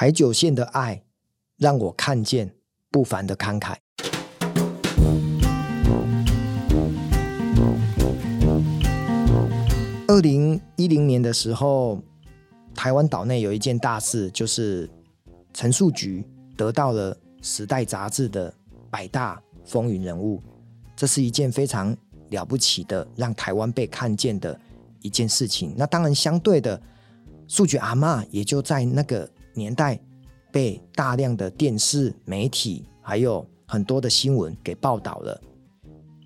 台九线的爱，让我看见不凡的慷慨。二零一零年的时候，台湾岛内有一件大事，就是陈树菊得到了《时代》杂志的百大风云人物。这是一件非常了不起的，让台湾被看见的一件事情。那当然，相对的，树菊阿嬷也就在那个年代被大量的电视媒体还有很多的新闻给报道了。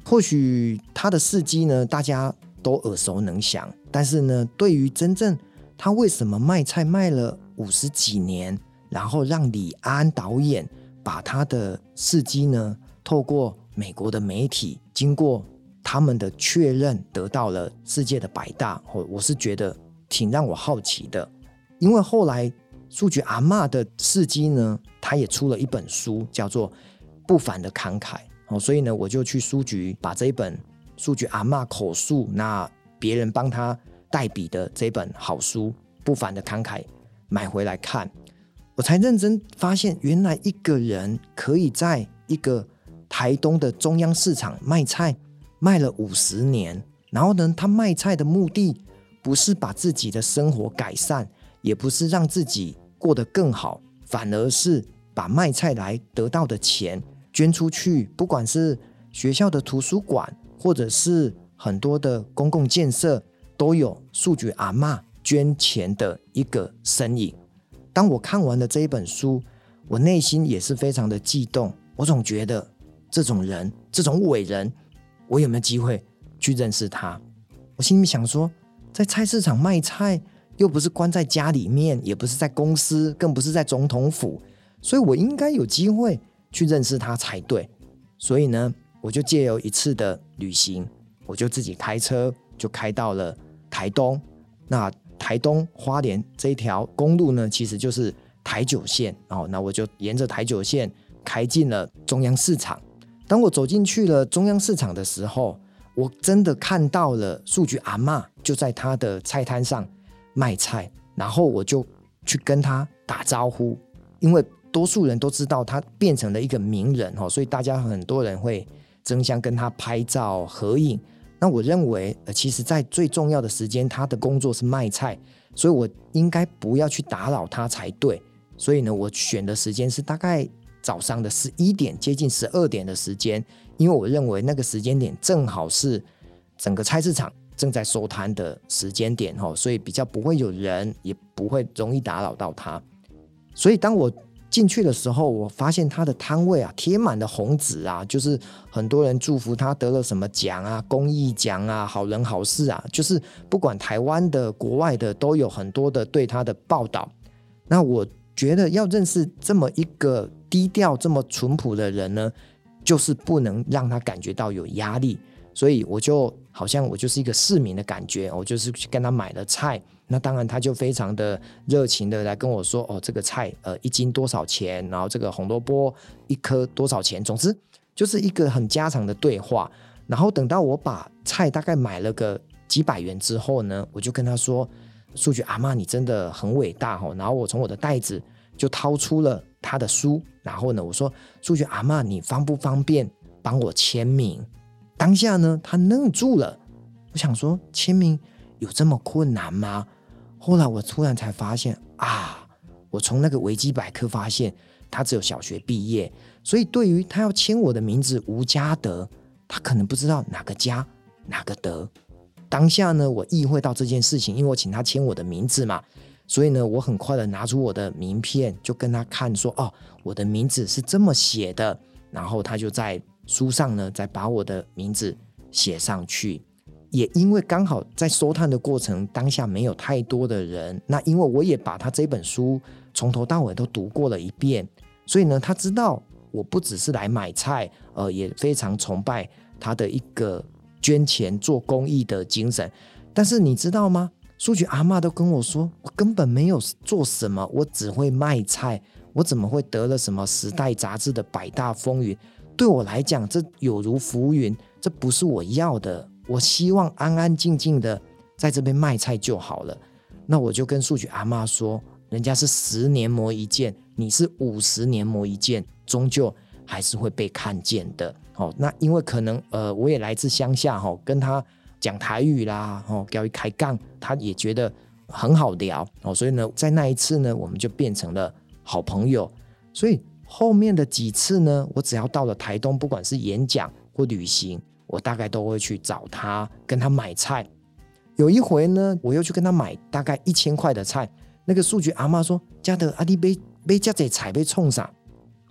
或许他的事迹呢，大家都耳熟能详，但是呢，对于真正他为什么卖菜卖了五十几年，然后让李安导演把他的事迹呢，透过美国的媒体经过他们的确认，得到了世界的百大，我我是觉得挺让我好奇的，因为后来数据阿嬷的事迹呢，他也出了一本书，叫做《不凡的慷慨》哦，所以呢，我就去书局把这一本。数据阿嬷口述，那别人帮他代笔的这本好书《不凡的慷慨》买回来看，我才认真发现，原来一个人可以在一个台东的中央市场卖菜卖了五十年，然后呢，他卖菜的目的不是把自己的生活改善，也不是让自己过得更好，反而是把卖菜来得到的钱捐出去，不管是学校的图书馆。或者是很多的公共建设都有数据阿嬷捐钱的一个身影。当我看完了这一本书，我内心也是非常的激动。我总觉得这种人，这种伟人，我有没有机会去认识他？我心里想说，在菜市场卖菜，又不是关在家里面，也不是在公司，更不是在总统府，所以我应该有机会去认识他才对。所以呢，我就借由一次的旅行，我就自己开车就开到了台东。那台东花莲这一条公路呢，其实就是台九线。哦，那我就沿着台九线开进了中央市场。当我走进去了中央市场的时候，我真的看到了数据阿嬷就在他的菜摊上卖菜，然后我就去跟他打招呼，因为多数人都知道他变成了一个名人哦，所以大家很多人会。争相跟他拍照合影，那我认为，呃，其实，在最重要的时间，他的工作是卖菜，所以我应该不要去打扰他才对。所以呢，我选的时间是大概早上的十一点，接近十二点的时间，因为我认为那个时间点正好是整个菜市场正在收摊的时间点，哈，所以比较不会有人，也不会容易打扰到他。所以当我进去的时候，我发现他的摊位啊贴满了红纸啊，就是很多人祝福他得了什么奖啊，公益奖啊，好人好事啊，就是不管台湾的、国外的，都有很多的对他的报道。那我觉得要认识这么一个低调、这么淳朴的人呢，就是不能让他感觉到有压力，所以我就好像我就是一个市民的感觉，我就是去跟他买了菜。那当然，他就非常的热情的来跟我说：“哦，这个菜呃一斤多少钱？然后这个红萝卜一颗多少钱？总之就是一个很家常的对话。然后等到我把菜大概买了个几百元之后呢，我就跟他说：‘数据阿嬷，你真的很伟大哦。’然后我从我的袋子就掏出了他的书，然后呢，我说：‘数据阿嬷，你方不方便帮我签名？’当下呢，他愣住了。我想说，签名有这么困难吗？后来我突然才发现啊，我从那个维基百科发现他只有小学毕业，所以对于他要签我的名字吴家德，他可能不知道哪个家哪个德。当下呢，我意会到这件事情，因为我请他签我的名字嘛，所以呢，我很快的拿出我的名片，就跟他看说，哦，我的名字是这么写的，然后他就在书上呢，再把我的名字写上去。也因为刚好在收摊的过程当下没有太多的人，那因为我也把他这本书从头到尾都读过了一遍，所以呢，他知道我不只是来买菜，呃，也非常崇拜他的一个捐钱做公益的精神。但是你知道吗？树菊阿嬷都跟我说，我根本没有做什么，我只会卖菜，我怎么会得了什么《时代》杂志的百大风云？对我来讲，这有如浮云，这不是我要的。我希望安安静静的在这边卖菜就好了。那我就跟树菊阿妈说：“人家是十年磨一剑，你是五十年磨一剑，终究还是会被看见的。哦，那因为可能呃，我也来自乡下哈，跟他讲台语啦，哦，教一开杠，他也觉得很好聊哦，所以呢，在那一次呢，我们就变成了好朋友。所以后面的几次呢，我只要到了台东，不管是演讲或旅行，我大概都会去找他，跟他买菜。有一回呢，我又去跟他买大概一千块的菜，那个数据阿妈说：“嘉德阿弟杯杯加这菜被冲上，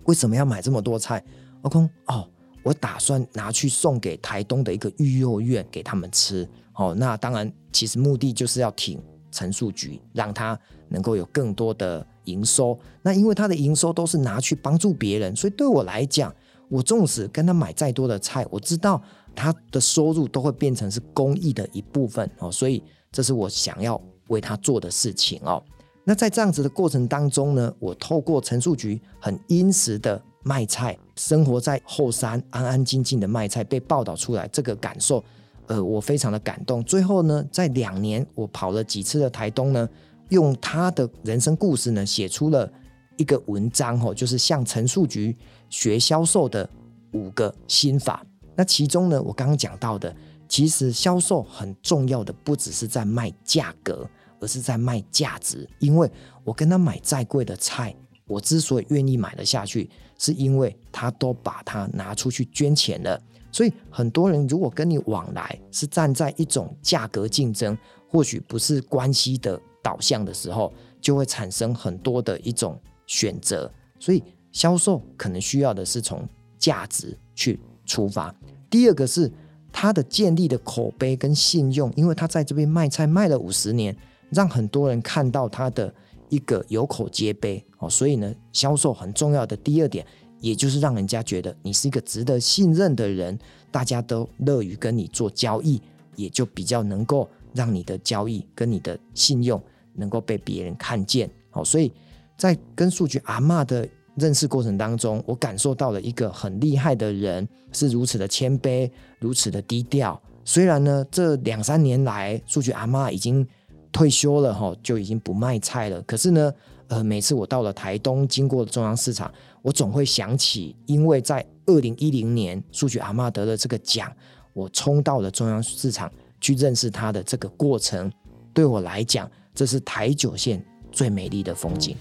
为什么要买这么多菜？”我说：“哦。”我打算拿去送给台东的一个育幼院给他们吃，哦，那当然，其实目的就是要挺陈树菊，让他能够有更多的营收。那因为他的营收都是拿去帮助别人，所以对我来讲，我纵使跟他买再多的菜，我知道他的收入都会变成是公益的一部分哦，所以这是我想要为他做的事情哦。那在这样子的过程当中呢，我透过陈树菊很殷实的。卖菜，生活在后山，安安静静的卖菜，被报道出来，这个感受，呃，我非常的感动。最后呢，在两年，我跑了几次的台东呢，用他的人生故事呢，写出了一个文章，吼，就是向陈树菊学销售的五个心法。那其中呢，我刚刚讲到的，其实销售很重要的，不只是在卖价格，而是在卖价值。因为我跟他买再贵的菜。我之所以愿意买了下去，是因为他都把它拿出去捐钱了。所以很多人如果跟你往来是站在一种价格竞争，或许不是关系的导向的时候，就会产生很多的一种选择。所以销售可能需要的是从价值去出发。第二个是他的建立的口碑跟信用，因为他在这边卖菜卖了五十年，让很多人看到他的。一个有口皆碑哦，所以呢，销售很重要的第二点，也就是让人家觉得你是一个值得信任的人，大家都乐于跟你做交易，也就比较能够让你的交易跟你的信用能够被别人看见。好，所以在跟树菊阿嬷的认识过程当中，我感受到了一个很厉害的人，是如此的谦卑，如此的低调。虽然呢，这两三年来，树菊阿嬷已经。退休了哈，就已经不卖菜了。可是呢，呃，每次我到了台东，经过中央市场，我总会想起，因为在二零一零年树菊阿嬷得了这个奖，我冲到了中央市场去认识他的这个过程，对我来讲，这是台九线最美丽的风景。